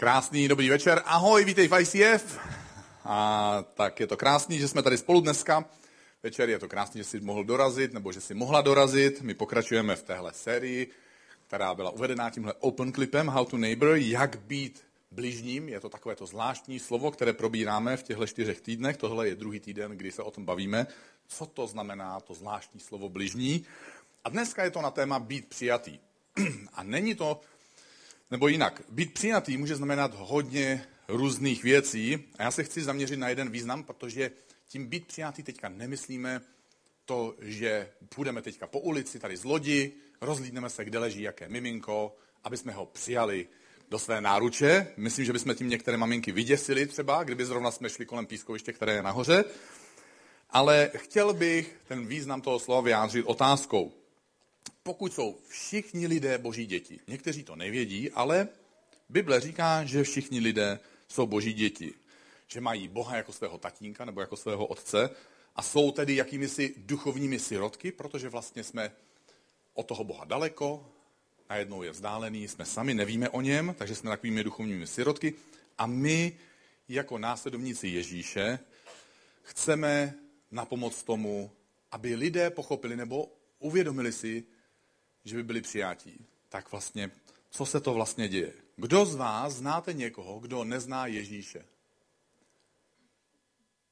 Krásný dobrý večer. Ahoj, vítej v ICF. A tak je to krásný, že jsme tady spolu dneska. Večer je to krásný, že jsi mohl dorazit, nebo že jsi mohla dorazit. My pokračujeme v téhle sérii, která byla uvedená tímhle open clipem How to Neighbor, jak být bližním. Je to takové to zvláštní slovo, které probíráme v těchto čtyřech týdnech. Tohle je druhý týden, kdy se o tom bavíme. Co to znamená to zvláštní slovo bližní? A dneska je to na téma být přijatý. A není to nebo jinak, být přijatý může znamenat hodně různých věcí a já se chci zaměřit na jeden význam, protože tím být přijatý teďka nemyslíme to, že půjdeme teďka po ulici tady z lodi, rozlídneme se, kde leží jaké miminko, aby jsme ho přijali do své náruče. Myslím, že bychom tím některé maminky vyděsili třeba, kdyby zrovna jsme šli kolem pískoviště, které je nahoře. Ale chtěl bych ten význam toho slova vyjádřit otázkou pokud jsou všichni lidé boží děti. Někteří to nevědí, ale Bible říká, že všichni lidé jsou boží děti. Že mají Boha jako svého tatínka nebo jako svého otce a jsou tedy jakými si duchovními sirotky, protože vlastně jsme od toho Boha daleko, najednou je vzdálený, jsme sami, nevíme o něm, takže jsme takovými duchovními sirotky a my jako následovníci Ježíše chceme na pomoc tomu, aby lidé pochopili nebo uvědomili si, že by byli přijatí, tak vlastně, co se to vlastně děje? Kdo z vás znáte někoho, kdo nezná Ježíše?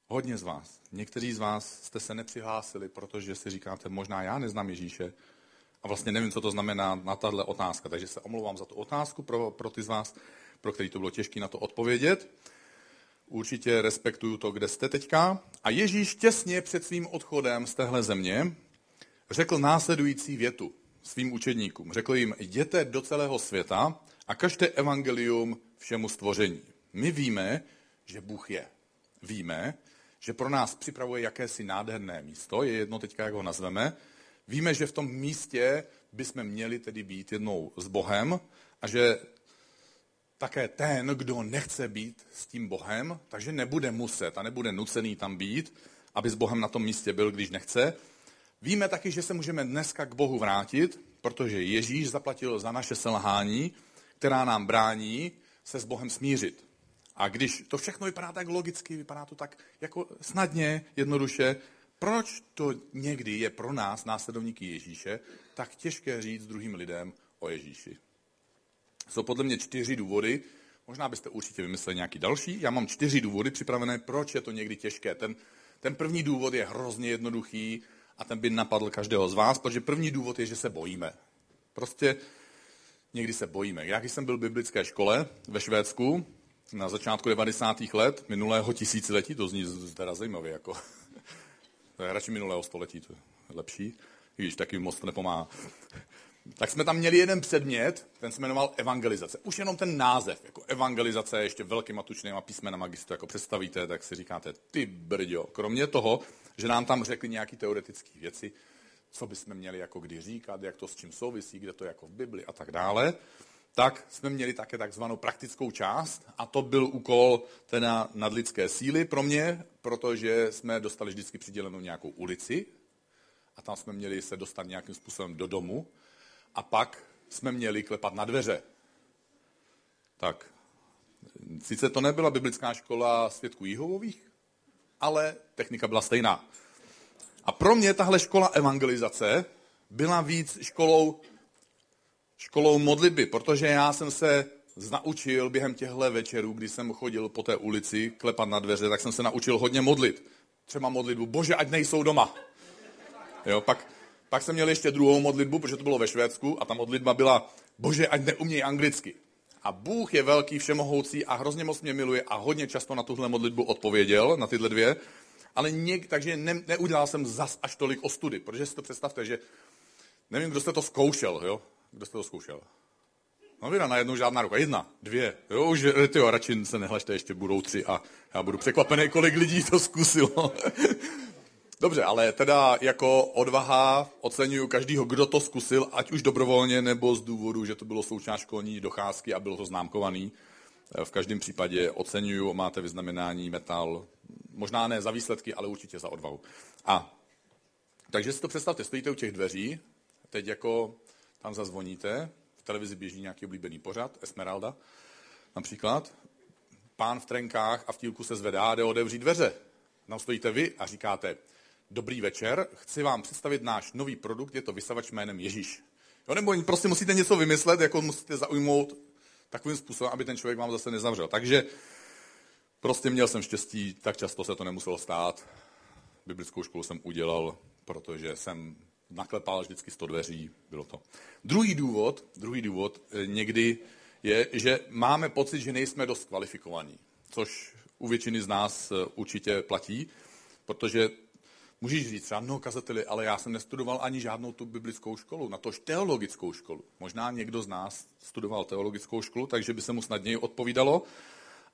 Hodně z vás. Někteří z vás jste se nepřihlásili, protože si říkáte, možná já neznám Ježíše a vlastně nevím, co to znamená na tahle otázka. Takže se omlouvám za tu otázku pro, pro ty z vás, pro který to bylo těžké na to odpovědět. Určitě respektuju to, kde jste teďka. A Ježíš těsně před svým odchodem z téhle země řekl následující větu svým učedníkům. Řekl jim, jděte do celého světa a kažte evangelium všemu stvoření. My víme, že Bůh je. Víme, že pro nás připravuje jakési nádherné místo, je jedno teďka, jak ho nazveme. Víme, že v tom místě bychom měli tedy být jednou s Bohem a že také ten, kdo nechce být s tím Bohem, takže nebude muset a nebude nucený tam být, aby s Bohem na tom místě byl, když nechce, Víme taky, že se můžeme dneska k Bohu vrátit, protože Ježíš zaplatil za naše selhání, která nám brání se s Bohem smířit. A když to všechno vypadá tak logicky, vypadá to tak jako snadně, jednoduše, proč to někdy je pro nás, následovníky Ježíše, tak těžké říct druhým lidem o Ježíši? Jsou podle mě čtyři důvody, možná byste určitě vymysleli nějaký další. Já mám čtyři důvody připravené, proč je to někdy těžké. Ten, ten první důvod je hrozně jednoduchý, a ten by napadl každého z vás, protože první důvod je, že se bojíme. Prostě někdy se bojíme. Já, když jsem byl v biblické škole ve Švédsku na začátku 90. let minulého tisíciletí, to zní teda zajímavě, jako, to je radši minulého století, to je lepší, když taky moc to nepomáhá tak jsme tam měli jeden předmět, ten se jmenoval evangelizace. Už jenom ten název, jako evangelizace, ještě velkýma tučnýma písmenama, když to jako představíte, tak si říkáte, ty brďo. Kromě toho, že nám tam řekli nějaké teoretické věci, co bychom měli jako kdy říkat, jak to s čím souvisí, kde to je jako v Bibli a tak dále, tak jsme měli také takzvanou praktickou část a to byl úkol teda nadlidské síly pro mě, protože jsme dostali vždycky přidělenou nějakou ulici a tam jsme měli se dostat nějakým způsobem do domu a pak jsme měli klepat na dveře. Tak, sice to nebyla biblická škola svědků Jihovových, ale technika byla stejná. A pro mě tahle škola evangelizace byla víc školou, školou modlitby, protože já jsem se naučil během těchto večerů, kdy jsem chodil po té ulici klepat na dveře, tak jsem se naučil hodně modlit. Třeba modlitbu, bože, ať nejsou doma. Jo, pak, pak jsem měl ještě druhou modlitbu, protože to bylo ve Švédsku a ta modlitba byla, bože, ať neumějí anglicky. A Bůh je velký, všemohoucí a hrozně moc mě miluje a hodně často na tuhle modlitbu odpověděl, na tyhle dvě. Ale něk, takže ne, neudělal jsem zas až tolik ostudy, protože si to představte, že nevím, kdo jste to zkoušel, jo? Kdo jste to zkoušel? No vy najednou žádná ruka. Jedna, dvě. Jo, už tyjo, radši se nehlašte, ještě budou tři a já budu překvapený, kolik lidí to zkusilo. Dobře, ale teda jako odvaha oceňuju každýho, kdo to zkusil, ať už dobrovolně nebo z důvodu, že to bylo součást školní docházky a bylo to známkovaný. V každém případě oceňuju, máte vyznamenání metal, možná ne za výsledky, ale určitě za odvahu. A takže si to představte, stojíte u těch dveří, teď jako tam zazvoníte, v televizi běží nějaký oblíbený pořad, Esmeralda, Například pán v trenkách a v tílku se zvedá jde otevřít dveře. Tam stojíte vy a říkáte, dobrý večer, chci vám představit náš nový produkt, je to vysavač jménem Ježíš. Jo, nebo prostě musíte něco vymyslet, jako musíte zaujmout takovým způsobem, aby ten člověk vám zase nezavřel. Takže prostě měl jsem štěstí, tak často se to nemuselo stát. Biblickou školu jsem udělal, protože jsem naklepal vždycky 100 dveří, bylo to. Druhý důvod, druhý důvod eh, někdy je, že máme pocit, že nejsme dost kvalifikovaní, což u většiny z nás eh, určitě platí, protože můžeš říct třeba, no kazateli, ale já jsem nestudoval ani žádnou tu biblickou školu, na tož teologickou školu. Možná někdo z nás studoval teologickou školu, takže by se mu snadněji odpovídalo,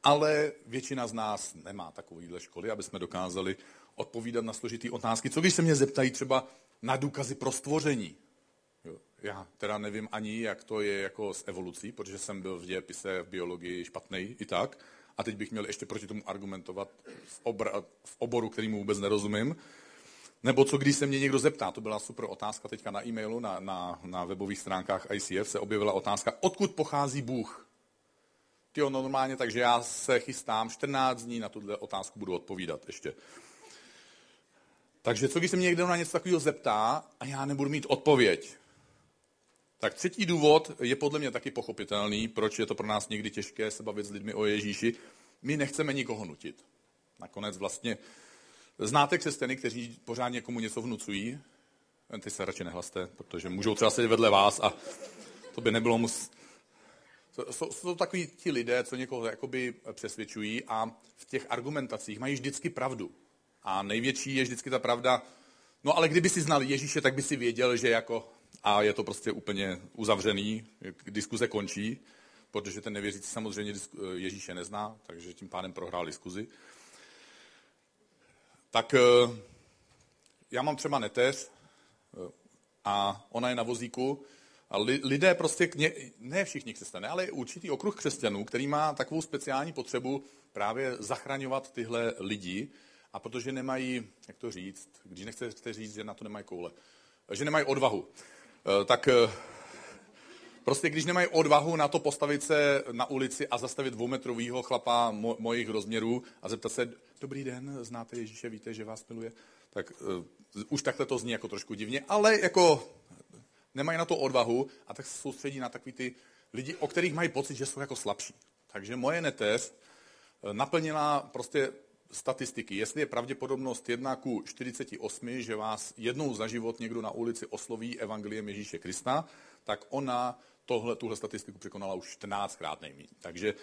ale většina z nás nemá takovýhle školy, aby jsme dokázali odpovídat na složitý otázky. Co když se mě zeptají třeba na důkazy pro stvoření? Jo, já teda nevím ani, jak to je jako s evolucí, protože jsem byl v dějepise, v biologii špatný i tak. A teď bych měl ještě proti tomu argumentovat v, obr- v oboru, kterýmu vůbec nerozumím. Nebo co když se mě někdo zeptá, to byla super otázka teďka na e-mailu, na, na, na webových stránkách ICF se objevila otázka, odkud pochází Bůh? Tyjo, normálně, takže já se chystám 14 dní na tuhle otázku budu odpovídat ještě. Takže co když se mě někdo na něco takového zeptá a já nebudu mít odpověď? Tak třetí důvod je podle mě taky pochopitelný, proč je to pro nás někdy těžké se bavit s lidmi o Ježíši. My nechceme nikoho nutit. Nakonec vlastně znáte křesťany, kteří pořád někomu něco vnucují. Ty se radši nehlaste, protože můžou třeba sedět vedle vás a to by nebylo mus... Jsou, jsou to takový ti lidé, co někoho jakoby přesvědčují a v těch argumentacích mají vždycky pravdu. A největší je vždycky ta pravda, no ale kdyby si znal Ježíše, tak by si věděl, že jako a je to prostě úplně uzavřený, diskuze končí, protože ten nevěřící samozřejmě Ježíše nezná, takže tím pádem prohrál diskuzi. Tak eh, já mám třeba neteř eh, a ona je na vozíku a lidé prostě, ne všichni křesťané, ale určitý okruh křesťanů, který má takovou speciální potřebu právě zachraňovat tyhle lidi a protože nemají, jak to říct, když nechcete říct, že na to nemají koule, že nemají odvahu, Eh, tak prostě když nemají odvahu na to postavit se na ulici a zastavit dvoumetrovýho chlapa mo- mojich rozměrů a zeptat se, dobrý den, znáte Ježíše, víte, že vás miluje, tak uh, už takhle to zní jako trošku divně, ale jako nemají na to odvahu a tak se soustředí na takový ty lidi, o kterých mají pocit, že jsou jako slabší. Takže moje neteř naplnila prostě statistiky, jestli je pravděpodobnost 1 ku 48, že vás jednou za život někdo na ulici osloví evangeliem Ježíše Krista, tak ona tohle, tuhle statistiku překonala už 14krát nejméně. Takže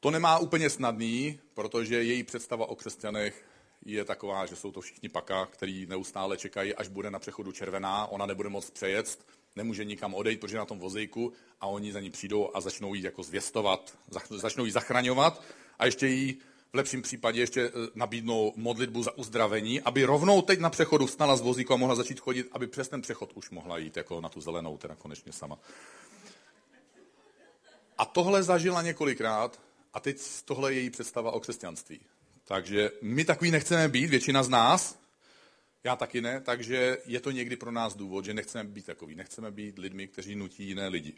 to nemá úplně snadný, protože její představa o křesťanech je taková, že jsou to všichni paka, který neustále čekají, až bude na přechodu červená, ona nebude moc přejet, nemůže nikam odejít, protože je na tom vozejku a oni za ní přijdou a začnou jí jako zvěstovat, začnou jí zachraňovat a ještě jí v lepším případě ještě eh, nabídnou modlitbu za uzdravení, aby rovnou teď na přechodu vstala z vozíku a mohla začít chodit, aby přes ten přechod už mohla jít jako na tu zelenou, teda konečně sama. A tohle zažila několikrát a teď tohle je její představa o křesťanství. Takže my takový nechceme být, většina z nás, já taky ne, takže je to někdy pro nás důvod, že nechceme být takový. Nechceme být lidmi, kteří nutí jiné lidi.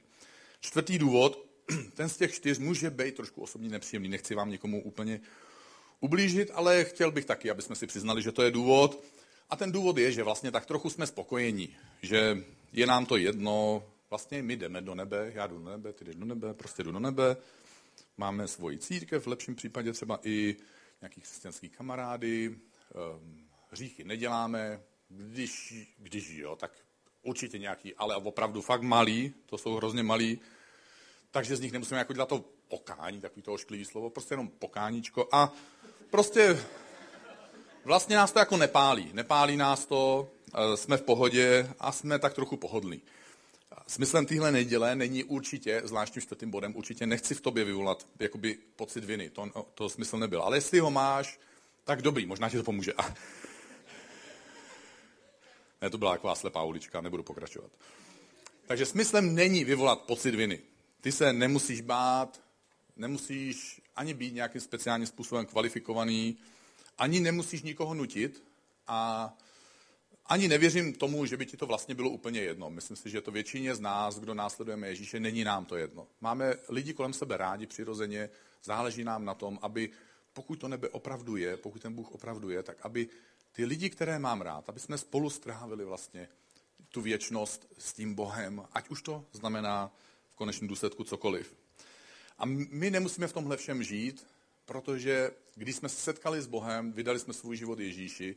Čtvrtý důvod, ten z těch čtyř může být trošku osobně nepříjemný. Nechci vám někomu úplně ublížit, ale chtěl bych taky, aby jsme si přiznali, že to je důvod. A ten důvod je, že vlastně tak trochu jsme spokojení, že je nám to jedno, vlastně my jdeme do nebe, já jdu do nebe, ty jdeš do nebe, prostě jdu do nebe, máme svoji církev, v lepším případě třeba i nějaký křesťanský kamarády, ehm, hříchy neděláme, když, když jo, tak určitě nějaký, ale opravdu fakt malý, to jsou hrozně malý, takže z nich nemusíme jako dělat to pokání, takový to ošklivý slovo, prostě jenom pokáníčko a prostě vlastně nás to jako nepálí. Nepálí nás to, eh, jsme v pohodě a jsme tak trochu pohodlní. Smyslem téhle neděle není určitě, zvláštním čtvrtým bodem, určitě nechci v tobě vyvolat jakoby pocit viny, to, to smysl nebyl. Ale jestli ho máš, tak dobrý, možná ti to pomůže. Ne, to byla taková slepá ulička, nebudu pokračovat. Takže smyslem není vyvolat pocit viny. Ty se nemusíš bát, nemusíš ani být nějakým speciálním způsobem kvalifikovaný, ani nemusíš nikoho nutit a ani nevěřím tomu, že by ti to vlastně bylo úplně jedno. Myslím si, že to většině z nás, kdo následujeme Ježíše, není nám to jedno. Máme lidi kolem sebe rádi přirozeně, záleží nám na tom, aby pokud to nebe opravdu je, pokud ten Bůh opravdu je, tak aby ty lidi, které mám rád, aby jsme spolu strávili vlastně tu věčnost s tím Bohem, ať už to znamená konečném důsledku cokoliv. A my nemusíme v tomhle všem žít, protože když jsme se setkali s Bohem, vydali jsme svůj život Ježíši,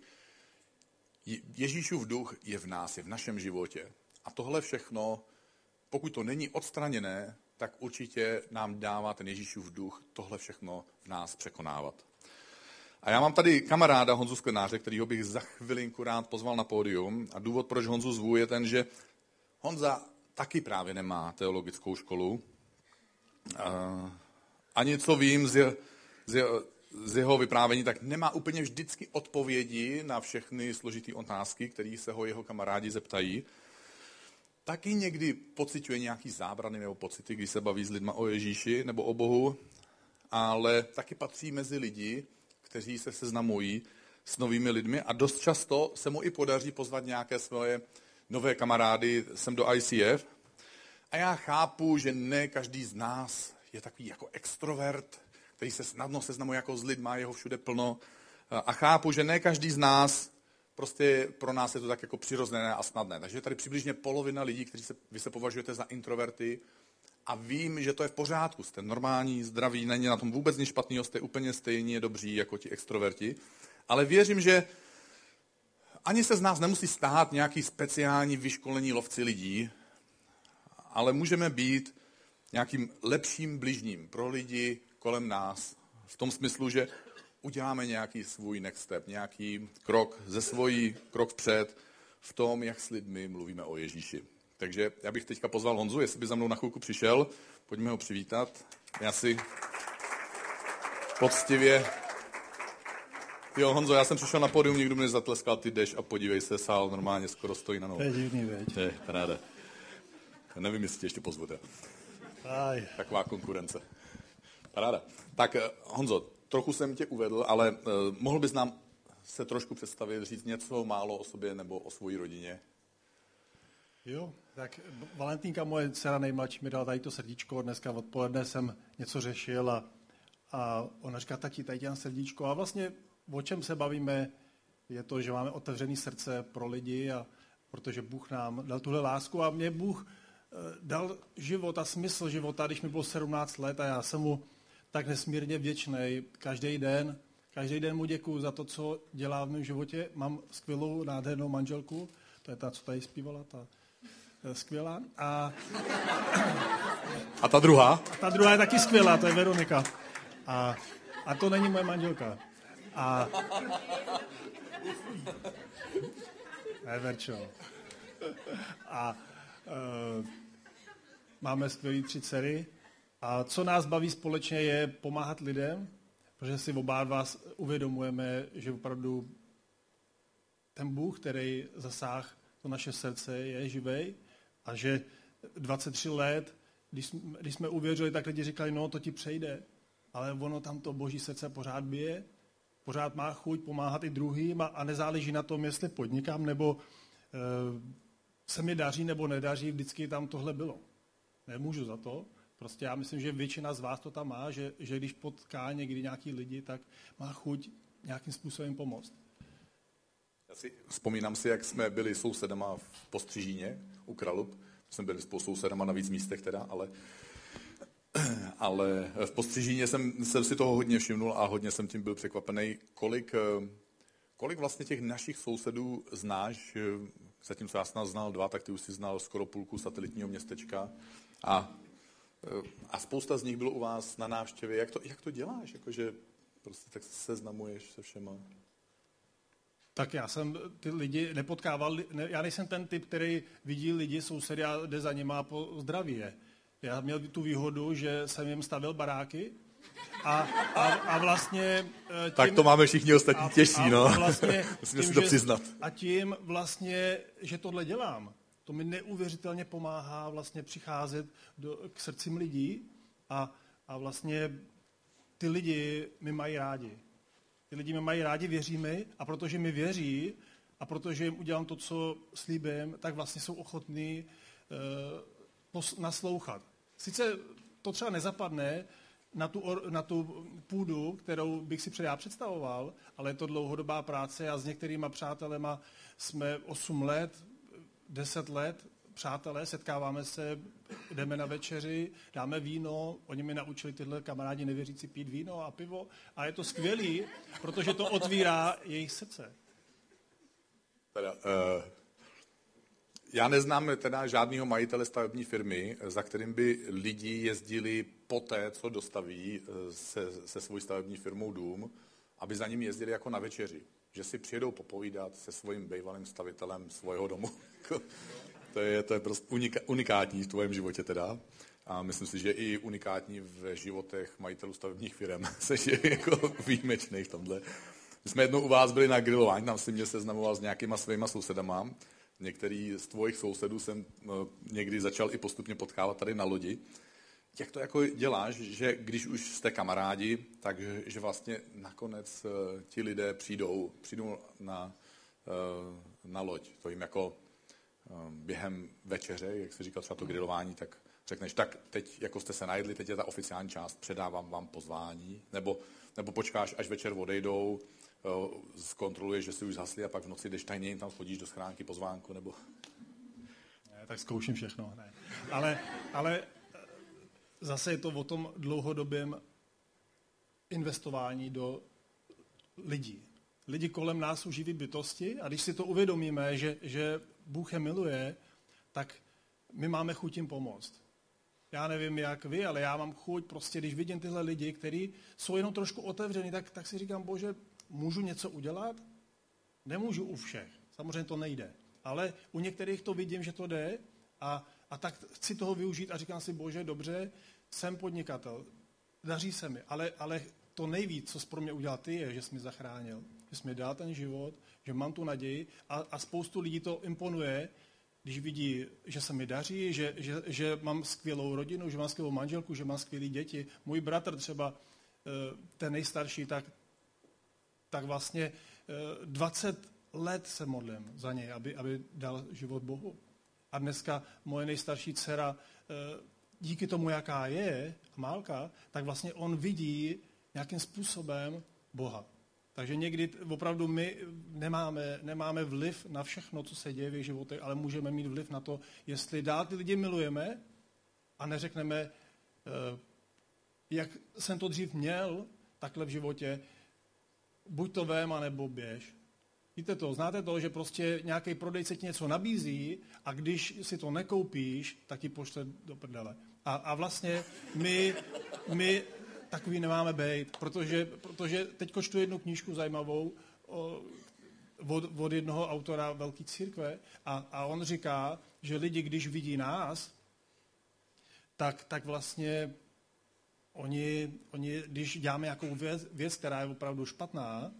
Ježíšův duch je v nás, je v našem životě. A tohle všechno, pokud to není odstraněné, tak určitě nám dává ten Ježíšův duch tohle všechno v nás překonávat. A já mám tady kamaráda Honzu Sklenáře, kterýho bych za chvilinku rád pozval na pódium. A důvod, proč Honzu zvu, je ten, že Honza taky právě nemá teologickou školu. Ani co vím z, z, z jeho vyprávění, tak nemá úplně vždycky odpovědi na všechny složité otázky, které se ho jeho kamarádi zeptají. Taky někdy pociťuje nějaký zábrany nebo pocity, když se baví s lidma o Ježíši nebo o Bohu, ale taky patří mezi lidi, kteří se seznamují s novými lidmi a dost často se mu i podaří pozvat nějaké svoje nové kamarády sem do ICF. A já chápu, že ne každý z nás je takový jako extrovert, který se snadno seznamuje jako s lidma, jeho všude plno. A chápu, že ne každý z nás, prostě pro nás je to tak jako přirozené a snadné. Takže je tady přibližně polovina lidí, kteří se, vy se považujete za introverty, a vím, že to je v pořádku. Jste normální, zdraví, není na tom vůbec nic špatného, jste úplně stejně dobří jako ti extroverti. Ale věřím, že ani se z nás nemusí stát nějaký speciální vyškolení lovci lidí, ale můžeme být nějakým lepším bližním pro lidi kolem nás. V tom smyslu, že uděláme nějaký svůj next step, nějaký krok ze svojí, krok vpřed v tom, jak s lidmi mluvíme o Ježíši. Takže já bych teďka pozval Honzu, jestli by za mnou na chvilku přišel. Pojďme ho přivítat. Já si poctivě... Jo, Honzo, já jsem přišel na podium, někdo mě zatleskal, ty jdeš a podívej se, sál normálně skoro stojí na nohou. To je divný, veď. Je, paráda. Já nevím, jestli tě ještě pozvu. Aj. Taková konkurence. Paráda. Tak eh, Honzo, trochu jsem tě uvedl, ale uh, mohl bys nám se trošku představit, říct něco málo o sobě nebo o své rodině? Jo, tak Valentínka, moje dcera nejmladší, mi dala tady to srdíčko. Dneska odpoledne jsem něco řešil a, a ona říká, tati, tady dělám srdíčko. A vlastně o čem se bavíme, je to, že máme otevřené srdce pro lidi a protože Bůh nám dal tuhle lásku a mě Bůh eh, dal život a smysl života, když mi bylo 17 let a já jsem mu tak nesmírně vděčný každý den. Každý den mu děkuji za to, co dělá v mém životě. Mám skvělou, nádhernou manželku, to je ta, co tady zpívala, ta Eh, skvělá. A, a ta druhá? A ta druhá je taky skvělá, to je Veronika. A, a to není moje manželka. A... Ne, Verčo. A uh, máme skvělý tři dcery. A co nás baví společně je pomáhat lidem, protože si oba vás uvědomujeme, že opravdu ten Bůh, který zasáh to naše srdce, je živej a že 23 let, když, když jsme uvěřili, tak lidi říkali, no to ti přejde. Ale ono tam to boží srdce pořád bije, pořád má chuť pomáhat i druhým a, a nezáleží na tom, jestli podnikám nebo e, se mi daří nebo nedaří, vždycky tam tohle bylo. Nemůžu za to. Prostě já myslím, že většina z vás to tam má, že, že když potká někdy nějaký lidi, tak má chuť nějakým způsobem pomoct. Já si vzpomínám si, jak jsme byli sousedama v Postřižíně u Kralup. Jsme byli spolu sousedama na víc místech teda, ale, ale v Postřižíně jsem, jsem si toho hodně všimnul a hodně jsem tím byl překvapený, kolik, kolik vlastně těch našich sousedů znáš. Zatímco já jsem znal dva, tak ty už si znal skoro půlku satelitního městečka. A, a spousta z nich bylo u vás na návštěvě. Jak to, jak to děláš? Jakože prostě tak se seznamuješ se všema? Tak já jsem ty lidi nepotkával, ne, já nejsem ten typ, který vidí lidi, sousedy a jde za nima po zdraví je. Já měl tu výhodu, že jsem jim stavil baráky a, a, a vlastně... Eh, tím, tak to máme všichni ostatní těžší, no. A vlastně, Musíme si to přiznat. A tím vlastně, že tohle dělám, to mi neuvěřitelně pomáhá vlastně přicházet do, k srdcím lidí a, a vlastně ty lidi mi mají rádi. Ty lidi mě mají rádi, věří mi a protože mi věří a protože jim udělám to, co slíbím, tak vlastně jsou ochotní uh, naslouchat. Sice to třeba nezapadne na tu, na tu půdu, kterou bych si předá představoval, ale je to dlouhodobá práce a s některýma přátelema jsme 8 let, 10 let přátelé, setkáváme se, jdeme na večeři, dáme víno, oni mi naučili tyhle kamarádi nevěřící pít víno a pivo a je to skvělý, protože to otvírá jejich srdce. Teda, uh, já neznám teda žádného majitele stavební firmy, za kterým by lidi jezdili po té, co dostaví eh, se, se svou stavební firmou dům, aby za ním jezdili jako na večeři. Že si přijedou popovídat se svým bývalým stavitelem svého domu. to, je, to je prostě unikátní v tvém životě teda. A myslím si, že i unikátní v životech majitelů stavebních firm, což je jako výjimečný v tomhle. My jsme jednou u vás byli na grilování, tam si mě seznamoval s nějakýma svýma sousedama. Některý z tvojich sousedů jsem eh, někdy začal i postupně potkávat tady na lodi. Jak to jako děláš, že když už jste kamarádi, tak že vlastně nakonec eh, ti lidé přijdou, přijdou na, eh, na loď. To jim jako během večeře, jak se říkal třeba to grilování, tak řekneš, tak teď jako jste se najedli, teď je ta oficiální část, předávám vám pozvání, nebo, nebo počkáš, až večer odejdou, zkontroluješ, že si už zhasli a pak v noci jdeš tajně tam schodíš do schránky pozvánku, nebo... Ne, tak zkouším všechno, ne. Ale, ale eh, zase je to o tom dlouhodobém investování do lidí. Lidi kolem nás jsou živí bytosti a když si to uvědomíme, že, že Bůh je miluje, tak my máme chuť jim pomoct. Já nevím, jak vy, ale já mám chuť, prostě když vidím tyhle lidi, kteří jsou jenom trošku otevření, tak, tak si říkám, bože, můžu něco udělat? Nemůžu u všech. Samozřejmě to nejde. Ale u některých to vidím, že to jde a, a tak chci toho využít a říkám si, bože, dobře, jsem podnikatel, daří se mi, ale, ale to nejvíc, co jsi pro mě udělal ty, je, že jsi mi zachránil, že jsi mi dal ten život, že mám tu naději a, a spoustu lidí to imponuje, když vidí, že se mi daří, že, že, že mám skvělou rodinu, že mám skvělou manželku, že mám skvělé děti. Můj bratr třeba, eh, ten nejstarší, tak tak vlastně 20 eh, let se modlím za něj, aby, aby dal život Bohu. A dneska moje nejstarší dcera, eh, díky tomu, jaká je, Málka, tak vlastně on vidí nějakým způsobem Boha. Takže někdy opravdu my nemáme, nemáme vliv na všechno, co se děje v jejich životech, ale můžeme mít vliv na to, jestli dál ty lidi milujeme a neřekneme, eh, jak jsem to dřív měl, takhle v životě, buď to vem, nebo běž. Víte to, znáte to, že prostě nějaký prodejce ti něco nabízí a když si to nekoupíš, tak ti pošle do prdele. A, a vlastně my, my takový nemáme být, protože, protože teď čtu jednu knížku zajímavou o, od, od jednoho autora Velké církve a, a on říká, že lidi, když vidí nás, tak, tak vlastně oni, oni, když děláme nějakou věc, věc, která je opravdu špatná,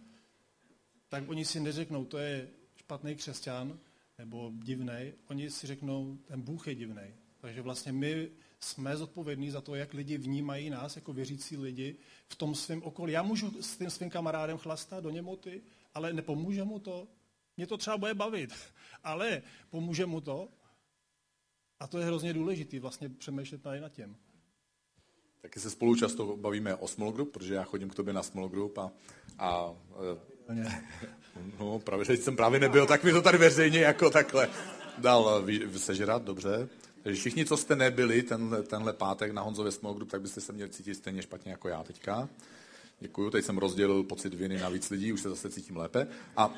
tak oni si neřeknou, to je špatný křesťan nebo divný, oni si řeknou, ten Bůh je divný. Takže vlastně my jsme zodpovědní za to, jak lidi vnímají nás jako věřící lidi v tom svém okolí. Já můžu s tím svým kamarádem chlastat do němoty, ale nepomůže mu to. Mě to třeba bude bavit, ale pomůže mu to. A to je hrozně důležité vlastně přemýšlet tady nad tím. Taky se spolu často bavíme o small group, protože já chodím k tobě na small group a, a no, právě teď jsem právě nebyl, tak mi to tady veřejně jako takhle dal sežrat, dobře. Takže všichni, co jste nebyli tenhle, tenhle pátek na Honzově small group, tak byste se měli cítit stejně špatně jako já teďka. Děkuju, teď jsem rozdělil pocit viny na víc lidí, už se zase cítím lépe. A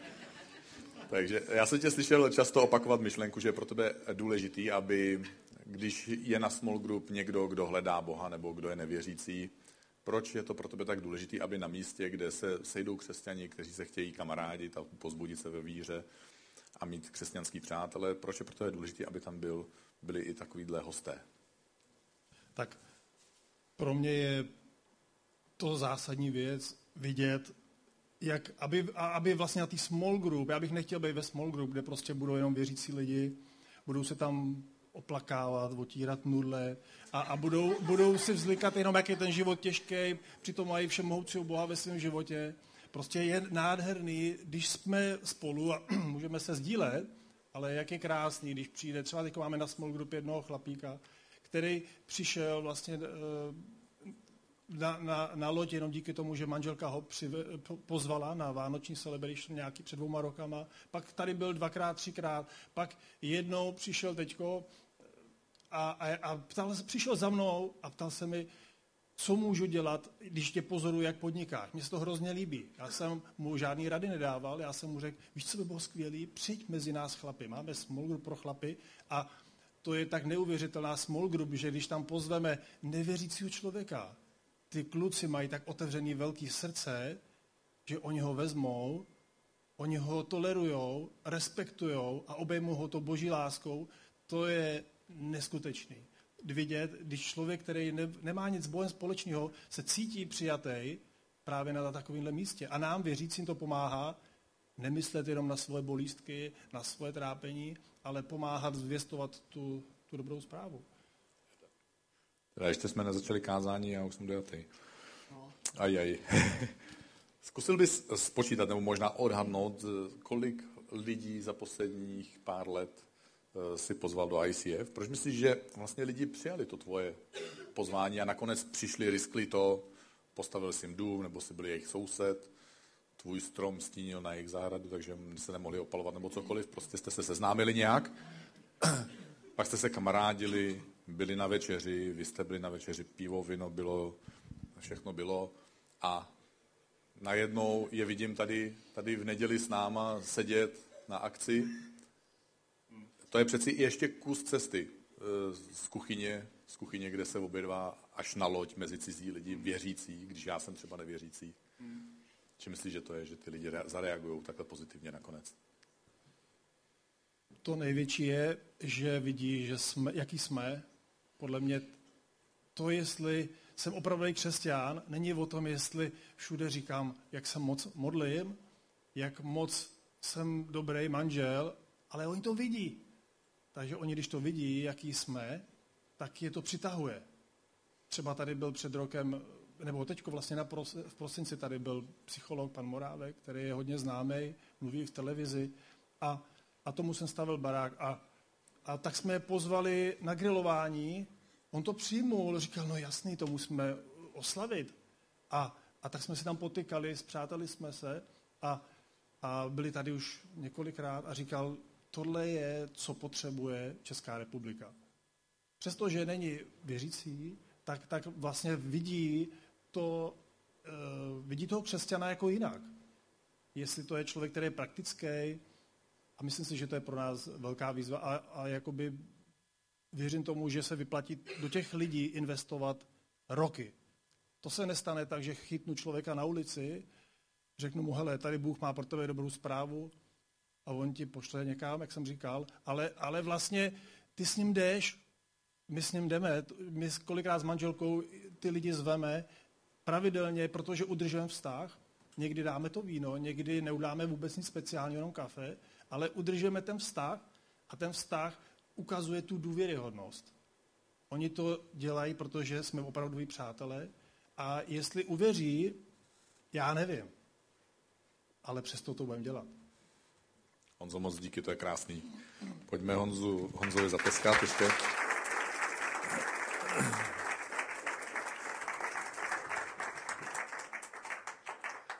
takže já jsem tě slyšel často opakovat myšlenku, že je pro tebe důležitý, aby když je na small group někdo, kdo hledá Boha nebo kdo je nevěřící, proč je to pro tebe tak důležité, aby na místě, kde se sejdou křesťani, kteří se chtějí kamarádit a pozbudit se ve víře a mít křesťanský přátelé, proč je pro tebe důležité, aby tam byl, byli i takovýhle hosté? Tak pro mě je to zásadní věc vidět, jak, aby, aby vlastně na té small group, já bych nechtěl být ve small group, kde prostě budou jenom věřící lidi, budou se tam oplakávat, otírat nudle a, a budou, budou si vzlikat jenom, jak je ten život těžký, přitom mají všemohoucího Boha ve svém životě. Prostě je nádherný, když jsme spolu a můžeme se sdílet, ale jak je krásný, když přijde, třeba teď máme na small group jednoho chlapíka, který přišel vlastně eh, na, na, na loď jenom díky tomu, že manželka ho přive, pozvala na vánoční celebration nějaký před dvouma rokama, pak tady byl dvakrát, třikrát, pak jednou přišel teďko a, a, a ptal, přišel za mnou a ptal se mi, co můžu dělat, když tě pozoruju, jak podnikáš. Mně se to hrozně líbí. Já jsem mu žádný rady nedával, já jsem mu řekl, víš, co by bylo skvělé, přijď mezi nás chlapy. Máme small group pro chlapy a to je tak neuvěřitelná small group, že když tam pozveme nevěřícího člověka, ty kluci mají tak otevřený velký srdce, že oni ho vezmou, oni ho tolerujou, respektujou a obejmou ho to boží láskou, to je neskutečný. Vidět, když člověk, který ne, nemá nic s Bohem společného, se cítí přijatý právě na takovémhle místě. A nám, věřícím, to pomáhá nemyslet jenom na svoje bolístky, na svoje trápení, ale pomáhat zvěstovat tu, tu dobrou zprávu. Teda ještě jsme nezačali kázání a už jsem dojatý. No. Aj, aj. Zkusil bys spočítat, nebo možná odhadnout, kolik lidí za posledních pár let si pozval do ICF. Proč myslíš, že vlastně lidi přijali to tvoje pozvání a nakonec přišli, riskli to, postavili si jim dům, nebo si byli jejich soused, tvůj strom stínil na jejich zahradu, takže se nemohli opalovat nebo cokoliv, prostě jste se seznámili nějak, pak jste se kamarádili, byli na večeři, vy jste byli na večeři, pivo, vino bylo, všechno bylo a najednou je vidím tady, tady v neděli s náma sedět na akci. To je přeci ještě kus cesty eh, z kuchyně, z kuchyně, kde se obědvá až na loď mezi cizí lidi, věřící, když já jsem třeba nevěřící. Či myslíš, že to je, že ty lidi zareagují takhle pozitivně nakonec? To největší je, že vidí, že jsme, jaký jsme. Podle mě to, jestli jsem opravdu křesťan, není o tom, jestli všude říkám, jak se moc modlím, jak moc jsem dobrý manžel, ale oni to vidí. Takže oni, když to vidí, jaký jsme, tak je to přitahuje. Třeba tady byl před rokem nebo teďko vlastně na pros, v prosinci tady byl psycholog, pan Morávek, který je hodně známý, mluví v televizi a, a tomu jsem stavil barák a, a tak jsme je pozvali na grilování, on to přijmul, říkal, no jasný, to musíme oslavit. A, a tak jsme se tam potykali, zpřáteli jsme se a, a byli tady už několikrát a říkal, tohle je, co potřebuje Česká republika. Přestože není věřící, tak, tak vlastně vidí, to, uh, vidí toho křesťana jako jinak. Jestli to je člověk, který je praktický, a myslím si, že to je pro nás velká výzva a, a jakoby věřím tomu, že se vyplatí do těch lidí investovat roky. To se nestane tak, že chytnu člověka na ulici, řeknu mu, hele, tady Bůh má pro tebe dobrou zprávu a on ti pošle někam, jak jsem říkal, ale, ale vlastně ty s ním jdeš, my s ním jdeme, my kolikrát s manželkou ty lidi zveme, pravidelně, protože udržujeme vztah. Někdy dáme to víno, někdy neudáme vůbec nic speciálního, jenom kafe, ale udržujeme ten vztah a ten vztah ukazuje tu důvěryhodnost. Oni to dělají, protože jsme opravdu přátelé a jestli uvěří, já nevím. Ale přesto to budeme dělat. Honzo, moc díky, to je krásný. Pojďme Honzu, Honzovi zateskat ještě.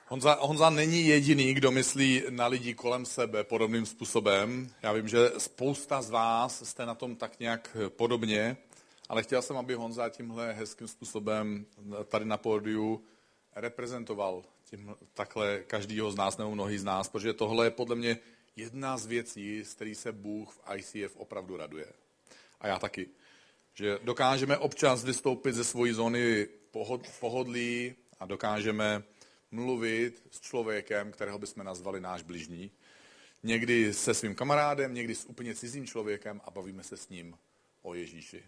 Honza, Honza není jediný, kdo myslí na lidi kolem sebe podobným způsobem. Já vím, že spousta z vás jste na tom tak nějak podobně, ale chtěl jsem, aby Honza tímhle hezkým způsobem tady na pódiu reprezentoval tím, takhle každýho z nás nebo mnohý z nás, protože tohle je podle mě jedna z věcí, z který se Bůh v ICF opravdu raduje. A já taky. Že dokážeme občas vystoupit ze svojí zóny pohodlí a dokážeme mluvit s člověkem, kterého bychom nazvali náš bližní. Někdy se svým kamarádem, někdy s úplně cizím člověkem a bavíme se s ním o Ježíši.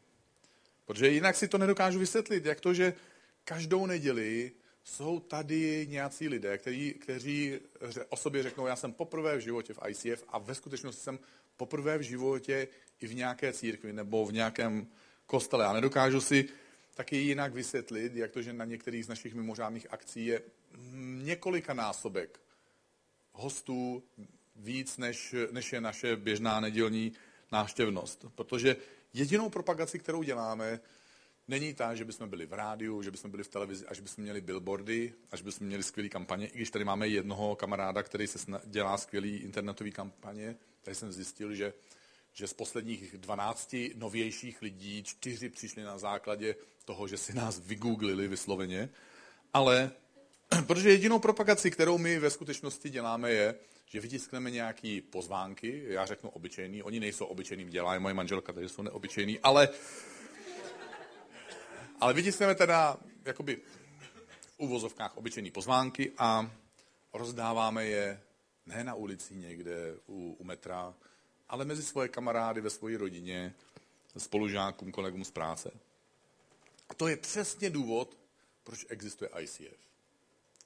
Protože jinak si to nedokážu vysvětlit, jak to, že každou neděli jsou tady nějací lidé, kteří, kteří o sobě řeknou, já jsem poprvé v životě v ICF a ve skutečnosti jsem poprvé v životě i v nějaké církvi nebo v nějakém kostele. Já nedokážu si taky jinak vysvětlit, jak to, že na některých z našich mimořádných akcí je několika násobek hostů víc, než, než je naše běžná nedělní návštěvnost. Protože jedinou propagaci, kterou děláme, není ta, že bychom byli v rádiu, že bychom byli v televizi, až bychom měli billboardy, až bychom měli skvělé kampaně. I když tady máme jednoho kamaráda, který se dělá skvělý internetový kampaně, tady jsem zjistil, že že z posledních 12 novějších lidí čtyři přišli na základě toho, že si nás vygooglili vysloveně, ale protože jedinou propagaci, kterou my ve skutečnosti děláme, je, že vytiskneme nějaký pozvánky, já řeknu obyčejný, oni nejsou obyčejný, dělá je moje manželka, takže jsou neobyčejný, ale, ale vytiskneme teda jakoby v uvozovkách obyčejný pozvánky a rozdáváme je ne na ulici někde u, u metra, ale mezi svoje kamarády ve své rodině, spolužákům, kolegům z práce. A to je přesně důvod, proč existuje ICF.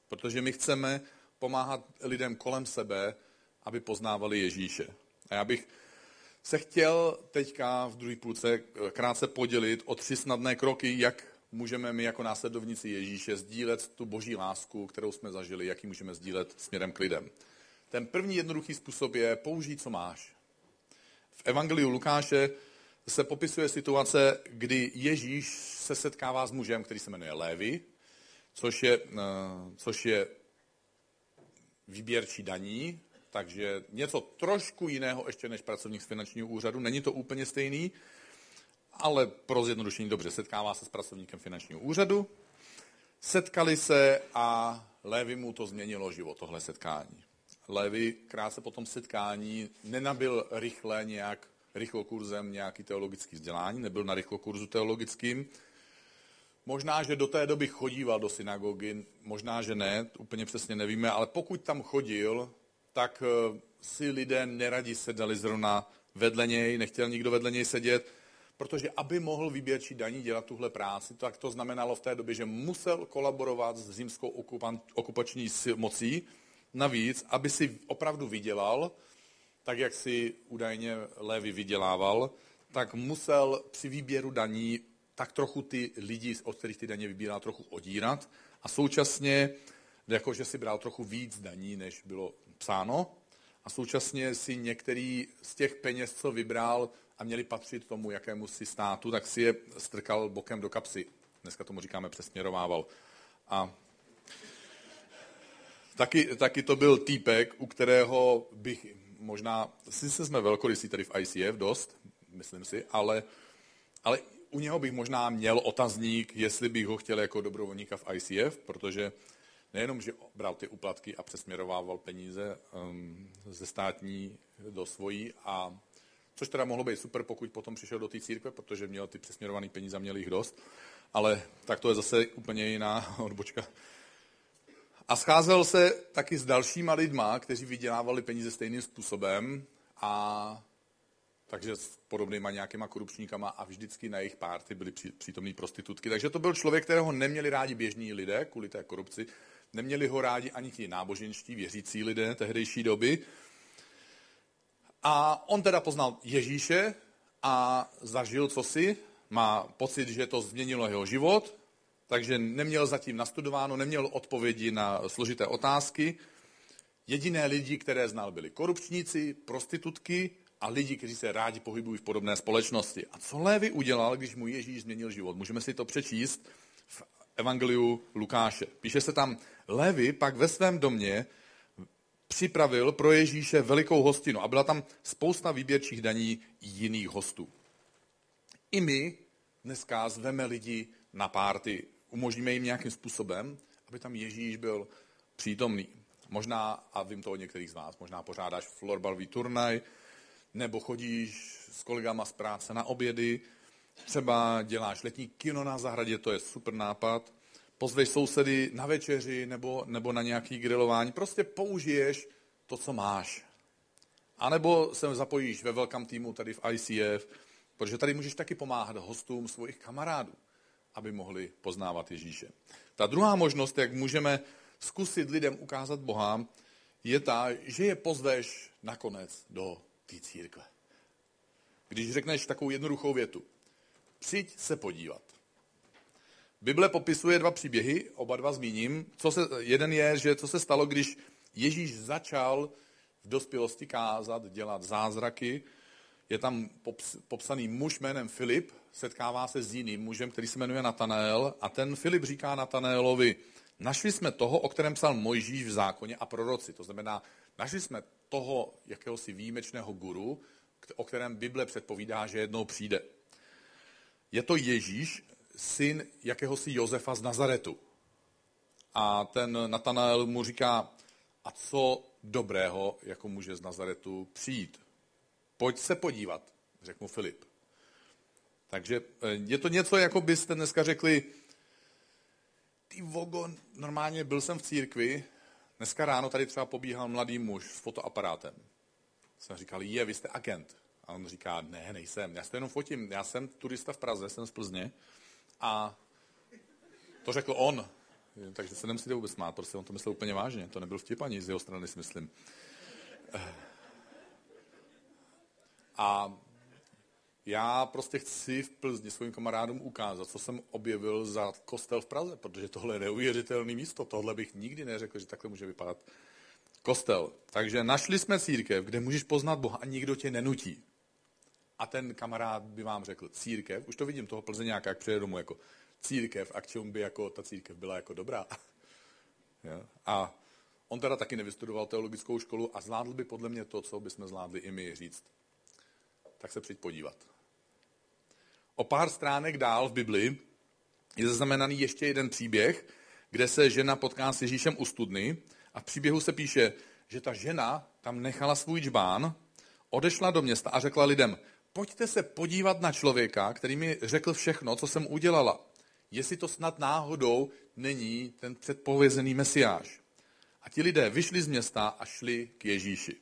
Protože my chceme pomáhat lidem kolem sebe, aby poznávali Ježíše. A já bych se chtěl teďka v druhé půlce krátce podělit o tři snadné kroky, jak můžeme my jako následovníci Ježíše sdílet tu boží lásku, kterou jsme zažili, jak ji můžeme sdílet směrem k lidem. Ten první jednoduchý způsob je použít, co máš. V Evangeliu Lukáše se popisuje situace, kdy Ježíš se setkává s mužem, který se jmenuje Lévy, což je, eh, což je výběrčí daní, takže něco trošku jiného ještě než pracovník z finančního úřadu. Není to úplně stejný, ale pro zjednodušení dobře, setkává se s pracovníkem finančního úřadu. Setkali se a Lévy mu to změnilo život, tohle setkání. Levi krátce po tom setkání nenabil rychle nějak rychlokurzem nějaký teologický vzdělání, nebyl na rychlokurzu teologickým. Možná, že do té doby chodíval do synagogy, možná, že ne, úplně přesně nevíme, ale pokud tam chodil, tak eh, si lidé neradi sedali zrovna vedle něj, nechtěl nikdo vedle něj sedět, protože aby mohl výběrčí daní dělat tuhle práci, tak to znamenalo v té době, že musel kolaborovat s římskou okupační mocí, Navíc, aby si opravdu vydělal, tak jak si údajně Lévy vydělával, tak musel při výběru daní tak trochu ty lidi, od kterých ty daně vybíral, trochu odírat. A současně, jakože si bral trochu víc daní, než bylo psáno, a současně si některý z těch peněz, co vybral a měli patřit tomu jakému si státu, tak si je strkal bokem do kapsy. Dneska tomu říkáme přesměrovával. A Taky, taky to byl týpek, u kterého bych možná, sice jsme velkorysí tady v ICF dost, myslím si, ale, ale u něho bych možná měl otazník, jestli bych ho chtěl jako dobrovolníka v ICF, protože nejenom, že bral ty uplatky a přesměrovával peníze um, ze státní do svojí, a což teda mohlo být super, pokud potom přišel do té církve, protože měl ty přesměrované peníze a měl jich dost, ale tak to je zase úplně jiná odbočka. A scházel se taky s dalšíma lidma, kteří vydělávali peníze stejným způsobem a takže s podobnýma nějakýma korupčníkama a vždycky na jejich párty byly přítomní prostitutky. Takže to byl člověk, kterého neměli rádi běžní lidé kvůli té korupci, neměli ho rádi ani ti náboženští, věřící lidé tehdejší doby. A on teda poznal Ježíše a zažil cosi, má pocit, že to změnilo jeho život, takže neměl zatím nastudováno, neměl odpovědi na složité otázky. Jediné lidi, které znal, byli korupčníci, prostitutky a lidi, kteří se rádi pohybují v podobné společnosti. A co Lévy udělal, když mu Ježíš změnil život? Můžeme si to přečíst v Evangeliu Lukáše. Píše se tam, Lévy pak ve svém domě připravil pro Ježíše velikou hostinu a byla tam spousta výběrčích daní jiných hostů. I my dneska zveme lidi na párty umožníme jim nějakým způsobem, aby tam Ježíš byl přítomný. Možná, a vím to od některých z vás, možná pořádáš florbalový turnaj, nebo chodíš s kolegama z práce na obědy, třeba děláš letní kino na zahradě, to je super nápad, pozveš sousedy na večeři nebo, nebo na nějaký grilování, prostě použiješ to, co máš. A nebo se zapojíš ve velkém týmu tady v ICF, protože tady můžeš taky pomáhat hostům svých kamarádů aby mohli poznávat Ježíše. Ta druhá možnost, jak můžeme zkusit lidem ukázat Boha, je ta, že je pozveš nakonec do té církve. Když řekneš takovou jednoduchou větu, přijď se podívat. Bible popisuje dva příběhy, oba dva zmíním. Co se, jeden je, že co se stalo, když Ježíš začal v dospělosti kázat, dělat zázraky. Je tam pops, popsaný muž jménem Filip, setkává se s jiným mužem, který se jmenuje Natanael a ten Filip říká Natanaelovi, našli jsme toho, o kterém psal Mojžíš v zákoně a proroci. To znamená, našli jsme toho jakéhosi výjimečného guru, o kterém Bible předpovídá, že jednou přijde. Je to Ježíš, syn jakéhosi Josefa z Nazaretu. A ten Natanael mu říká, a co dobrého, jako může z Nazaretu přijít? Pojď se podívat, řekl mu Filip. Takže eh, je to něco, jako byste dneska řekli, ty vogo, normálně byl jsem v církvi, dneska ráno tady třeba pobíhal mladý muž s fotoaparátem. Jsem říkal, je, vy jste agent. A on říká, ne, nejsem, já se jenom fotím, já jsem turista v Praze, jsem z Plzně. A to řekl on, takže se nemusíte vůbec smát, prostě on to myslel úplně vážně, to nebyl vtip ani z jeho strany, si myslím. A já prostě chci v Plzni svým kamarádům ukázat, co jsem objevil za kostel v Praze, protože tohle je neuvěřitelné místo, tohle bych nikdy neřekl, že takhle může vypadat kostel. Takže našli jsme církev, kde můžeš poznat Boha a nikdo tě nenutí. A ten kamarád by vám řekl, církev, už to vidím toho Plzeňáka, jak přijde domů, jako církev a k čemu by jako ta církev byla jako dobrá. ja? A on teda taky nevystudoval teologickou školu a zvládl by podle mě to, co bychom zvládli i my říct. Tak se přijď podívat. O pár stránek dál v Biblii je zaznamenaný ještě jeden příběh, kde se žena potká s Ježíšem u studny a v příběhu se píše, že ta žena tam nechala svůj džbán, odešla do města a řekla lidem, pojďte se podívat na člověka, který mi řekl všechno, co jsem udělala. Jestli to snad náhodou není ten předpovězený mesiáš. A ti lidé vyšli z města a šli k Ježíši.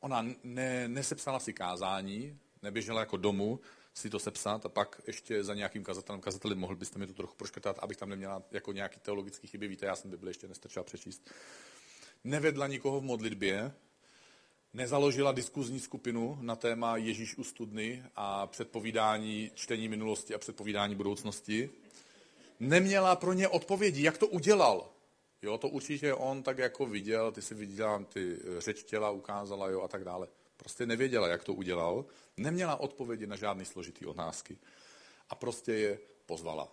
Ona ne, nesepsala si kázání, neběžela jako domů si to sepsat a pak ještě za nějakým kazatelem, kazateli, mohl byste mi to trochu proškrtat, abych tam neměla jako nějaký teologický chyby. Víte, já jsem Bibli ještě nestačila přečíst. Nevedla nikoho v modlitbě, nezaložila diskuzní skupinu na téma Ježíš u studny a předpovídání čtení minulosti a předpovídání budoucnosti. Neměla pro ně odpovědi, jak to udělal. Jo, to určitě on tak jako viděl, ty si viděla ty řeč těla, ukázala jo a tak dále. Prostě nevěděla, jak to udělal, neměla odpovědi na žádné složitý otázky a prostě je pozvala.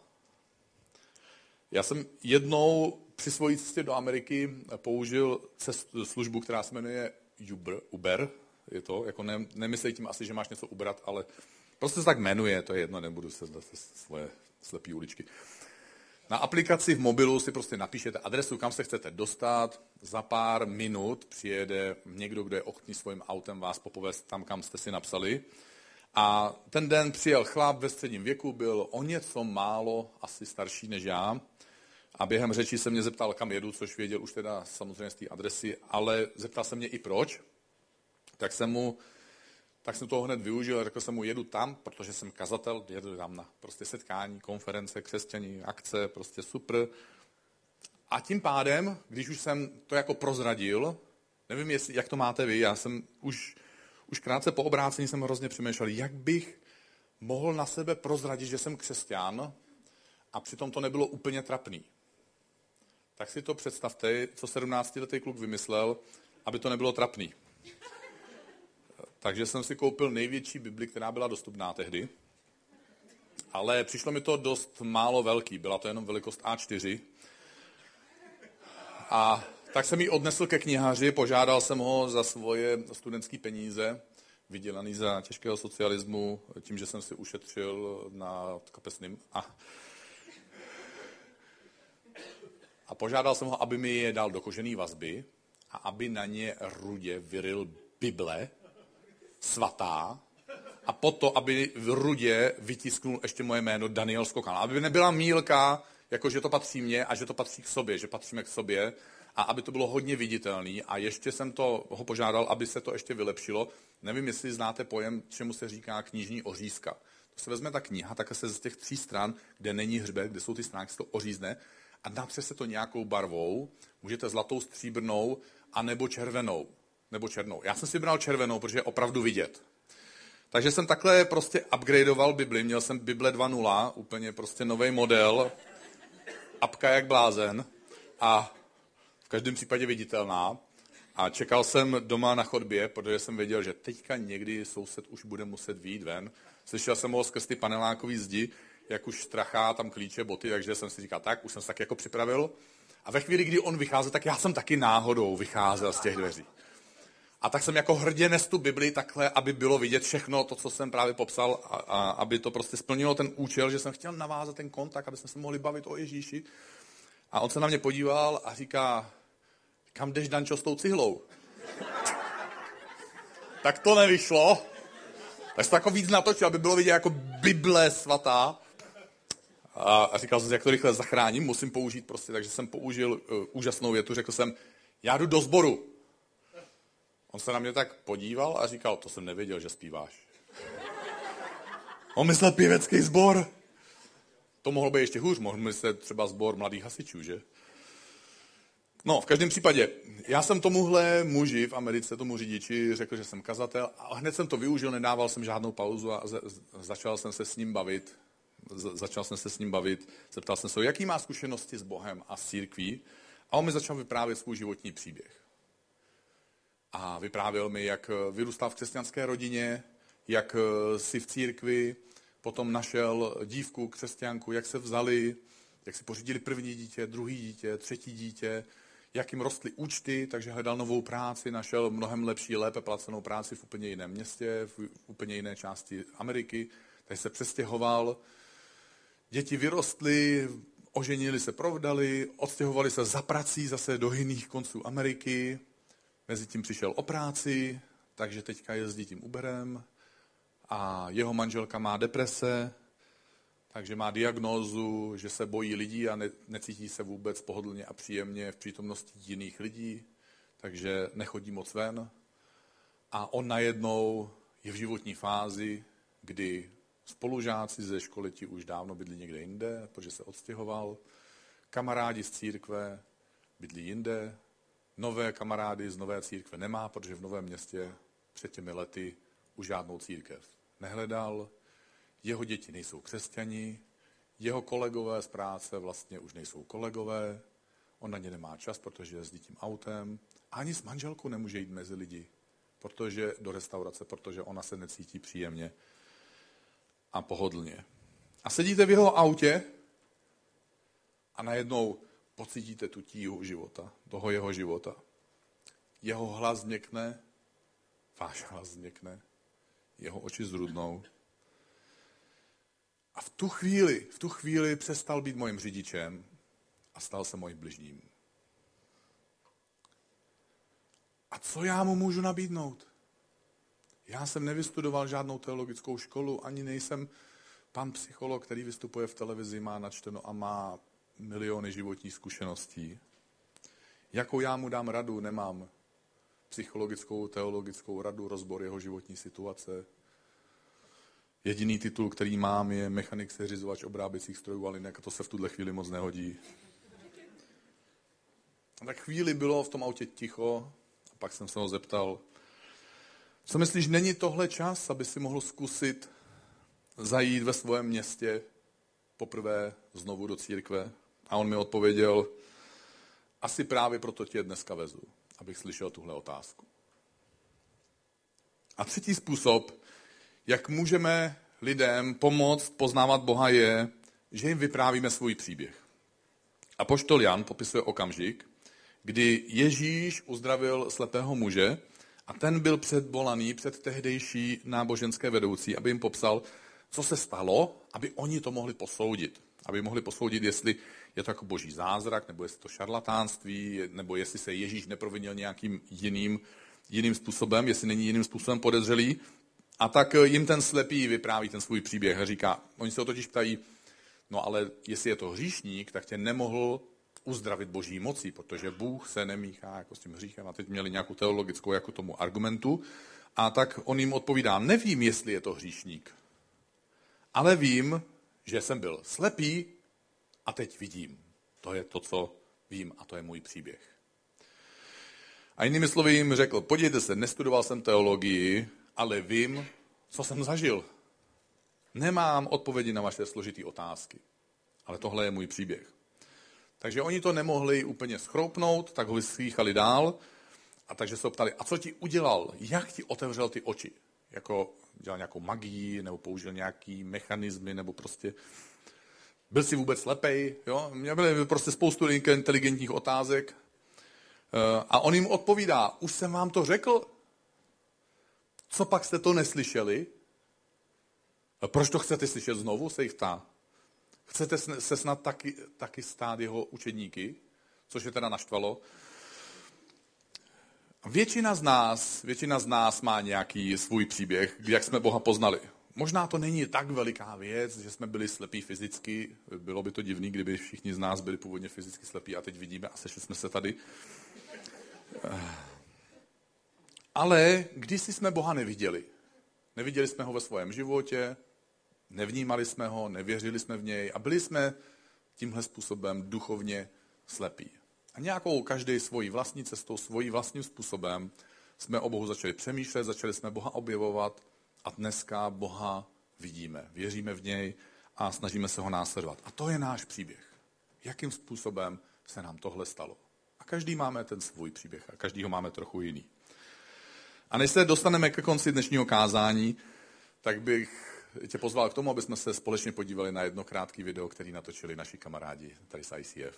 Já jsem jednou při svojí cestě do Ameriky použil cest, službu, která se jmenuje Uber, Uber je to, jako ne, nemyslej tím asi, že máš něco ubrat, ale prostě se tak jmenuje, to je jedno, nebudu se zase svoje slepý uličky. Na aplikaci v mobilu si prostě napíšete adresu, kam se chcete dostat, za pár minut přijede někdo, kdo je ochotný svým autem vás popovést tam, kam jste si napsali. A ten den přijel chlap ve středním věku, byl o něco málo asi starší než já, a během řeči se mě zeptal, kam jedu, což věděl už teda samozřejmě z té adresy, ale zeptal se mě i proč. Tak jsem mu tak jsem toho hned využil a řekl jsem mu, jedu tam, protože jsem kazatel, jedu tam na prostě setkání, konference, křesťaní, akce, prostě super. A tím pádem, když už jsem to jako prozradil, nevím, jestli, jak to máte vy, já jsem už, už krátce po obrácení jsem hrozně přemýšlel, jak bych mohl na sebe prozradit, že jsem křesťan a přitom to nebylo úplně trapný tak si to představte, co 17-letý kluk vymyslel, aby to nebylo trapný. Takže jsem si koupil největší Bibli, která byla dostupná tehdy. Ale přišlo mi to dost málo velký, byla to jenom velikost A4. A tak jsem ji odnesl ke knihaři, požádal jsem ho za svoje studentské peníze, vydělaný za těžkého socialismu, tím, že jsem si ušetřil na kapesným. A A požádal jsem ho, aby mi je dal do kožené vazby a aby na ně rudě vyril Bible svatá a potom, aby v rudě vytisknul ještě moje jméno Daniel Skokan. Aby nebyla mílka, jako že to patří mně a že to patří k sobě, že patříme k sobě a aby to bylo hodně viditelný a ještě jsem to ho požádal, aby se to ještě vylepšilo. Nevím, jestli znáte pojem, čemu se říká knižní ořízka. To se vezme ta kniha, tak se z těch tří stran, kde není hřbet, kde jsou ty stránky, se to ořízne a natře se to nějakou barvou, můžete zlatou, stříbrnou, a nebo červenou, nebo černou. Já jsem si bral červenou, protože je opravdu vidět. Takže jsem takhle prostě upgradeoval Bibli, měl jsem Bible 2.0, úplně prostě nový model, apka jak blázen a v každém případě viditelná. A čekal jsem doma na chodbě, protože jsem věděl, že teďka někdy soused už bude muset výjít ven. Slyšel jsem ho skrz ty panelákový zdi, jak už strachá tam klíče, boty, takže jsem si říkal, tak, už jsem se tak jako připravil. A ve chvíli, kdy on vycházel, tak já jsem taky náhodou vycházel z těch dveří. A tak jsem jako hrdě nestu Bibli takhle, aby bylo vidět všechno to, co jsem právě popsal, a, a aby to prostě splnilo ten účel, že jsem chtěl navázat ten kontakt, aby jsme se mohli bavit o Ježíši. A on se na mě podíval a říká, kam jdeš, Dančo, s tou cihlou? tak to nevyšlo. Tak se to jako víc natočil, aby bylo vidět jako Bible svatá. A, říkal jsem si, jak to rychle zachráním, musím použít prostě, takže jsem použil uh, úžasnou větu, řekl jsem, já jdu do sboru. On se na mě tak podíval a říkal, to jsem nevěděl, že zpíváš. On myslel pěvecký sbor. To mohlo být ještě hůř, mohl myslet třeba sbor mladých hasičů, že? No, v každém případě, já jsem tomuhle muži v Americe, tomu řidiči, řekl, že jsem kazatel a hned jsem to využil, nedával jsem žádnou pauzu a začal jsem se s ním bavit. Začal jsem se s ním bavit, zeptal jsem se, jaký má zkušenosti s Bohem a s církví a on mi začal vyprávět svůj životní příběh. A vyprávěl mi, jak vyrůstal v křesťanské rodině, jak si v církvi potom našel dívku, křesťanku, jak se vzali, jak si pořídili první dítě, druhý dítě, třetí dítě, jak jim rostly účty, takže hledal novou práci, našel mnohem lepší, lépe placenou práci v úplně jiném městě, v úplně jiné části Ameriky, takže se přestěhoval. Děti vyrostly, oženili se, provdali, odstěhovali se za prací zase do jiných konců Ameriky, mezi tím přišel o práci, takže teďka jezdí tím Uberem a jeho manželka má deprese, takže má diagnózu, že se bojí lidí a ne, necítí se vůbec pohodlně a příjemně v přítomnosti jiných lidí, takže nechodí moc ven. A on najednou je v životní fázi, kdy spolužáci ze školy ti už dávno bydlí někde jinde, protože se odstěhoval. Kamarádi z církve bydlí jinde. Nové kamarády z nové církve nemá, protože v novém městě před těmi lety už žádnou církev nehledal jeho děti nejsou křesťani, jeho kolegové z práce vlastně už nejsou kolegové, on na ně nemá čas, protože jezdí tím autem, ani s manželkou nemůže jít mezi lidi, protože do restaurace, protože ona se necítí příjemně a pohodlně. A sedíte v jeho autě a najednou pocítíte tu tíhu života, toho jeho života. Jeho hlas změkne, váš hlas změkne, jeho oči zrudnou a v tu chvíli, v tu chvíli přestal být mojím řidičem a stal se mojím bližním. A co já mu můžu nabídnout? Já jsem nevystudoval žádnou teologickou školu, ani nejsem pan psycholog, který vystupuje v televizi, má načteno a má miliony životních zkušeností. Jakou já mu dám radu, nemám psychologickou, teologickou radu, rozbor jeho životní situace, Jediný titul, který mám, je mechanik seřizovač obráběcích strojů, ale jinak to se v tuhle chvíli moc nehodí. A tak chvíli bylo v tom autě ticho a pak jsem se ho zeptal, co myslíš, není tohle čas, aby si mohl zkusit zajít ve svém městě poprvé znovu do církve? A on mi odpověděl, asi právě proto tě dneska vezu, abych slyšel tuhle otázku. A třetí způsob, jak můžeme lidem pomoct poznávat Boha je, že jim vyprávíme svůj příběh. A poštol Jan popisuje okamžik, kdy Ježíš uzdravil slepého muže a ten byl předvolaný před tehdejší náboženské vedoucí, aby jim popsal, co se stalo, aby oni to mohli posoudit. Aby mohli posoudit, jestli je to jako boží zázrak, nebo jestli to šarlatánství, nebo jestli se Ježíš neprovinil nějakým jiným, jiným způsobem, jestli není jiným způsobem podezřelý. A tak jim ten slepý vypráví ten svůj příběh a říká, oni se ho totiž ptají, no ale jestli je to hříšník, tak tě nemohl uzdravit boží mocí, protože Bůh se nemíchá jako s tím hříchem. A teď měli nějakou teologickou jako tomu argumentu. A tak on jim odpovídá, nevím, jestli je to hříšník, ale vím, že jsem byl slepý a teď vidím. To je to, co vím a to je můj příběh. A jinými slovy jim řekl, podívejte se, nestudoval jsem teologii, ale vím, co jsem zažil. Nemám odpovědi na vaše složité otázky, ale tohle je můj příběh. Takže oni to nemohli úplně schroupnout, tak ho vyslýchali dál a takže se ptali, a co ti udělal? Jak ti otevřel ty oči? Jako dělal nějakou magii, nebo použil nějaký mechanismy, nebo prostě byl jsi vůbec slepej? Jo? Mě byly prostě spoustu inteligentních otázek. Eh, a on jim odpovídá, už jsem vám to řekl, co pak jste to neslyšeli? Proč to chcete slyšet znovu, se jich ptá. Chcete se snad taky, taky stát jeho učedníky? Což je teda naštvalo. Většina z nás, většina z nás má nějaký svůj příběh, jak jsme Boha poznali. Možná to není tak veliká věc, že jsme byli slepí fyzicky. Bylo by to divný, kdyby všichni z nás byli původně fyzicky slepí a teď vidíme a sešli jsme se tady. Ale když jsme Boha neviděli, neviděli jsme ho ve svém životě, nevnímali jsme ho, nevěřili jsme v něj a byli jsme tímhle způsobem duchovně slepí. A nějakou každý svojí vlastní cestou, svojí vlastním způsobem jsme o Bohu začali přemýšlet, začali jsme Boha objevovat a dneska Boha vidíme, věříme v něj a snažíme se ho následovat. A to je náš příběh. Jakým způsobem se nám tohle stalo. A každý máme ten svůj příběh a každý ho máme trochu jiný. A než se dostaneme ke konci dnešního kázání, tak bych tě pozval k tomu, aby jsme se společně podívali na jedno krátké video, který natočili naši kamarádi tady z ICF.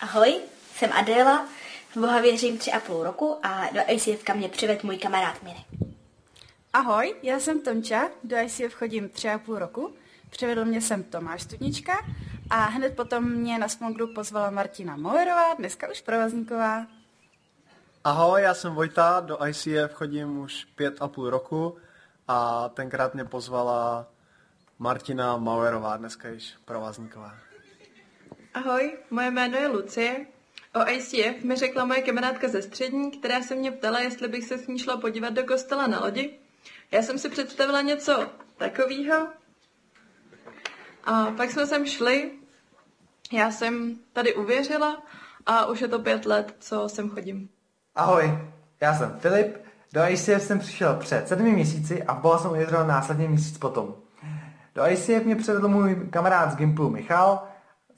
Ahoj, jsem Adéla, v Boha věřím tři a půl roku a do ICF mě přived můj kamarád Mirek. Ahoj, já jsem Tonča, do ICF chodím tři a půl roku, přivedl mě sem Tomáš Studnička a hned potom mě na small group pozvala Martina Molerová, dneska už provazníková. Ahoj, já jsem Vojta, do ICF chodím už pět a půl roku a tenkrát mě pozvala Martina Mauerová, dneska již provázníková. Ahoj, moje jméno je Lucie. O ICF mi řekla moje kamarádka ze střední, která se mě ptala, jestli bych se s ní šla podívat do kostela na lodi. Já jsem si představila něco takového. A pak jsme sem šli, já jsem tady uvěřila a už je to pět let, co sem chodím. Ahoj, já jsem Filip, do ICF jsem přišel před sedmi měsíci a Boha jsem uvěřil následně měsíc potom. Do ICF mě přivedl můj kamarád z Gimplu Michal,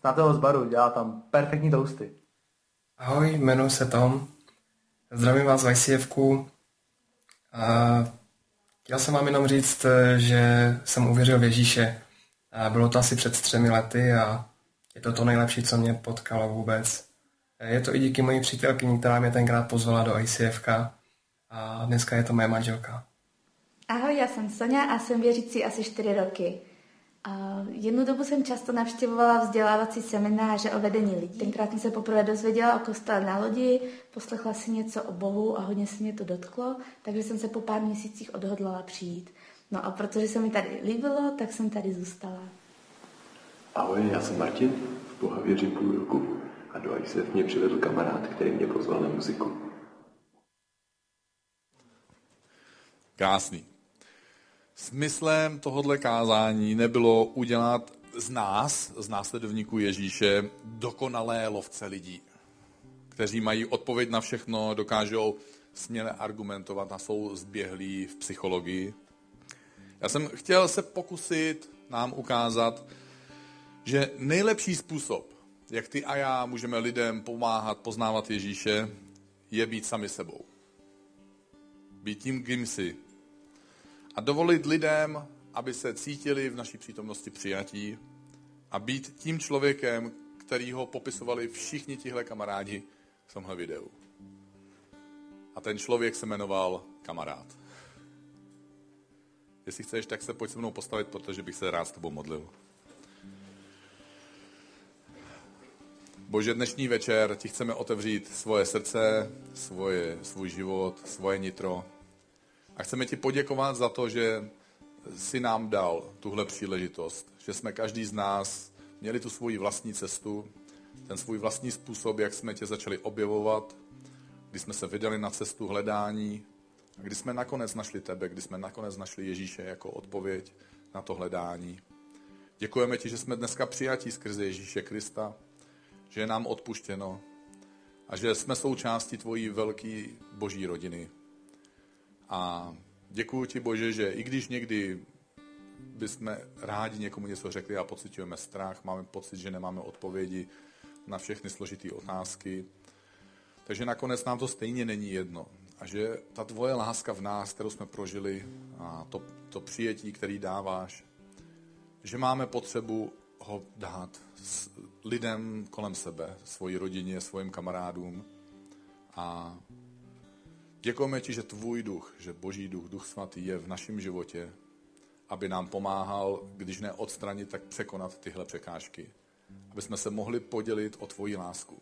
znáte ho z baru, dělá tam perfektní toasty. Ahoj, jmenuji se Tom, zdravím vás v ICFku. A chtěl jsem vám jenom říct, že jsem uvěřil v Ježíše. Bylo to asi před třemi lety a je to to nejlepší, co mě potkalo vůbec. Je to i díky mojí přítelkyni, která mě tenkrát pozvala do ICFK a dneska je to moje manželka. Ahoj, já jsem Sonja a jsem věřící asi 4 roky. A jednu dobu jsem často navštěvovala vzdělávací semináře o vedení lidí. Tenkrát jsem se poprvé dozvěděla o kostele na lodi, poslechla si něco o Bohu a hodně se mě to dotklo, takže jsem se po pár měsících odhodlala přijít. No a protože se mi tady líbilo, tak jsem tady zůstala. Ahoj, já jsem Martin, v Boha věřím půl roku a do ICF mě přivedl kamarád, který mě pozval na muziku. Krásný. Smyslem tohohle kázání nebylo udělat z nás, z následovníků Ježíše, dokonalé lovce lidí, kteří mají odpověď na všechno, dokážou směle argumentovat a jsou zběhlí v psychologii. Já jsem chtěl se pokusit nám ukázat, že nejlepší způsob, jak ty a já můžeme lidem pomáhat poznávat Ježíše, je být sami sebou. Být tím, kým jsi. A dovolit lidem, aby se cítili v naší přítomnosti přijatí a být tím člověkem, který ho popisovali všichni tihle kamarádi v tomhle videu. A ten člověk se jmenoval kamarád. Jestli chceš, tak se pojď se mnou postavit, protože bych se rád s tebou modlil. Bože, dnešní večer ti chceme otevřít svoje srdce, svoje, svůj život, svoje nitro. A chceme ti poděkovat za to, že si nám dal tuhle příležitost, že jsme každý z nás měli tu svoji vlastní cestu, ten svůj vlastní způsob, jak jsme tě začali objevovat, kdy jsme se vydali na cestu hledání a kdy jsme nakonec našli tebe, kdy jsme nakonec našli Ježíše jako odpověď na to hledání. Děkujeme ti, že jsme dneska přijatí skrze Ježíše Krista, že je nám odpuštěno a že jsme součástí tvojí velké boží rodiny. A děkuji ti, Bože, že i když někdy bychom rádi někomu něco řekli a pocitujeme strach, máme pocit, že nemáme odpovědi na všechny složité otázky, takže nakonec nám to stejně není jedno. A že ta tvoje láska v nás, kterou jsme prožili, a to, to přijetí, který dáváš, že máme potřebu ho dát lidem kolem sebe, svoji rodině, svým kamarádům. A děkujeme ti, že tvůj duch, že boží duch, duch svatý je v našem životě, aby nám pomáhal, když ne odstranit, tak překonat tyhle překážky. Aby jsme se mohli podělit o tvoji lásku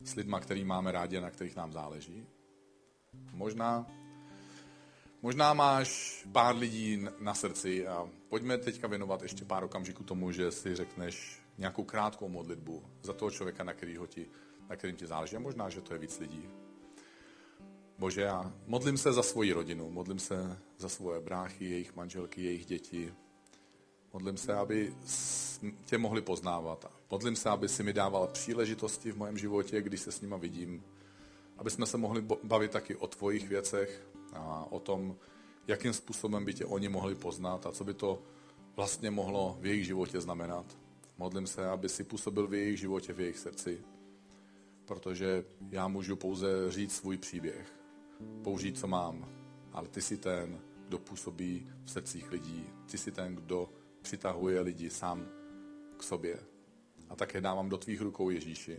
s lidma, který máme rádi a na kterých nám záleží. Možná, možná máš pár lidí na srdci a pojďme teďka věnovat ještě pár okamžiků tomu, že si řekneš nějakou krátkou modlitbu za toho člověka, na, kterýho ti, na kterým ti záleží. A možná, že to je víc lidí. Bože, já modlím se za svoji rodinu, modlím se za svoje bráchy, jejich manželky, jejich děti. Modlím se, aby tě mohli poznávat. Modlím se, aby si mi dával příležitosti v mém životě, když se s nima vidím. Aby jsme se mohli bavit taky o tvojich věcech a o tom, jakým způsobem by tě oni mohli poznat a co by to vlastně mohlo v jejich životě znamenat. Modlím se, aby si působil v jejich životě, v jejich srdci, protože já můžu pouze říct svůj příběh, použít, co mám, ale ty jsi ten, kdo působí v srdcích lidí, ty jsi ten, kdo přitahuje lidi sám k sobě. A také dávám do tvých rukou Ježíši,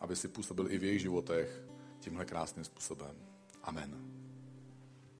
aby si působil i v jejich životech tímhle krásným způsobem. Amen.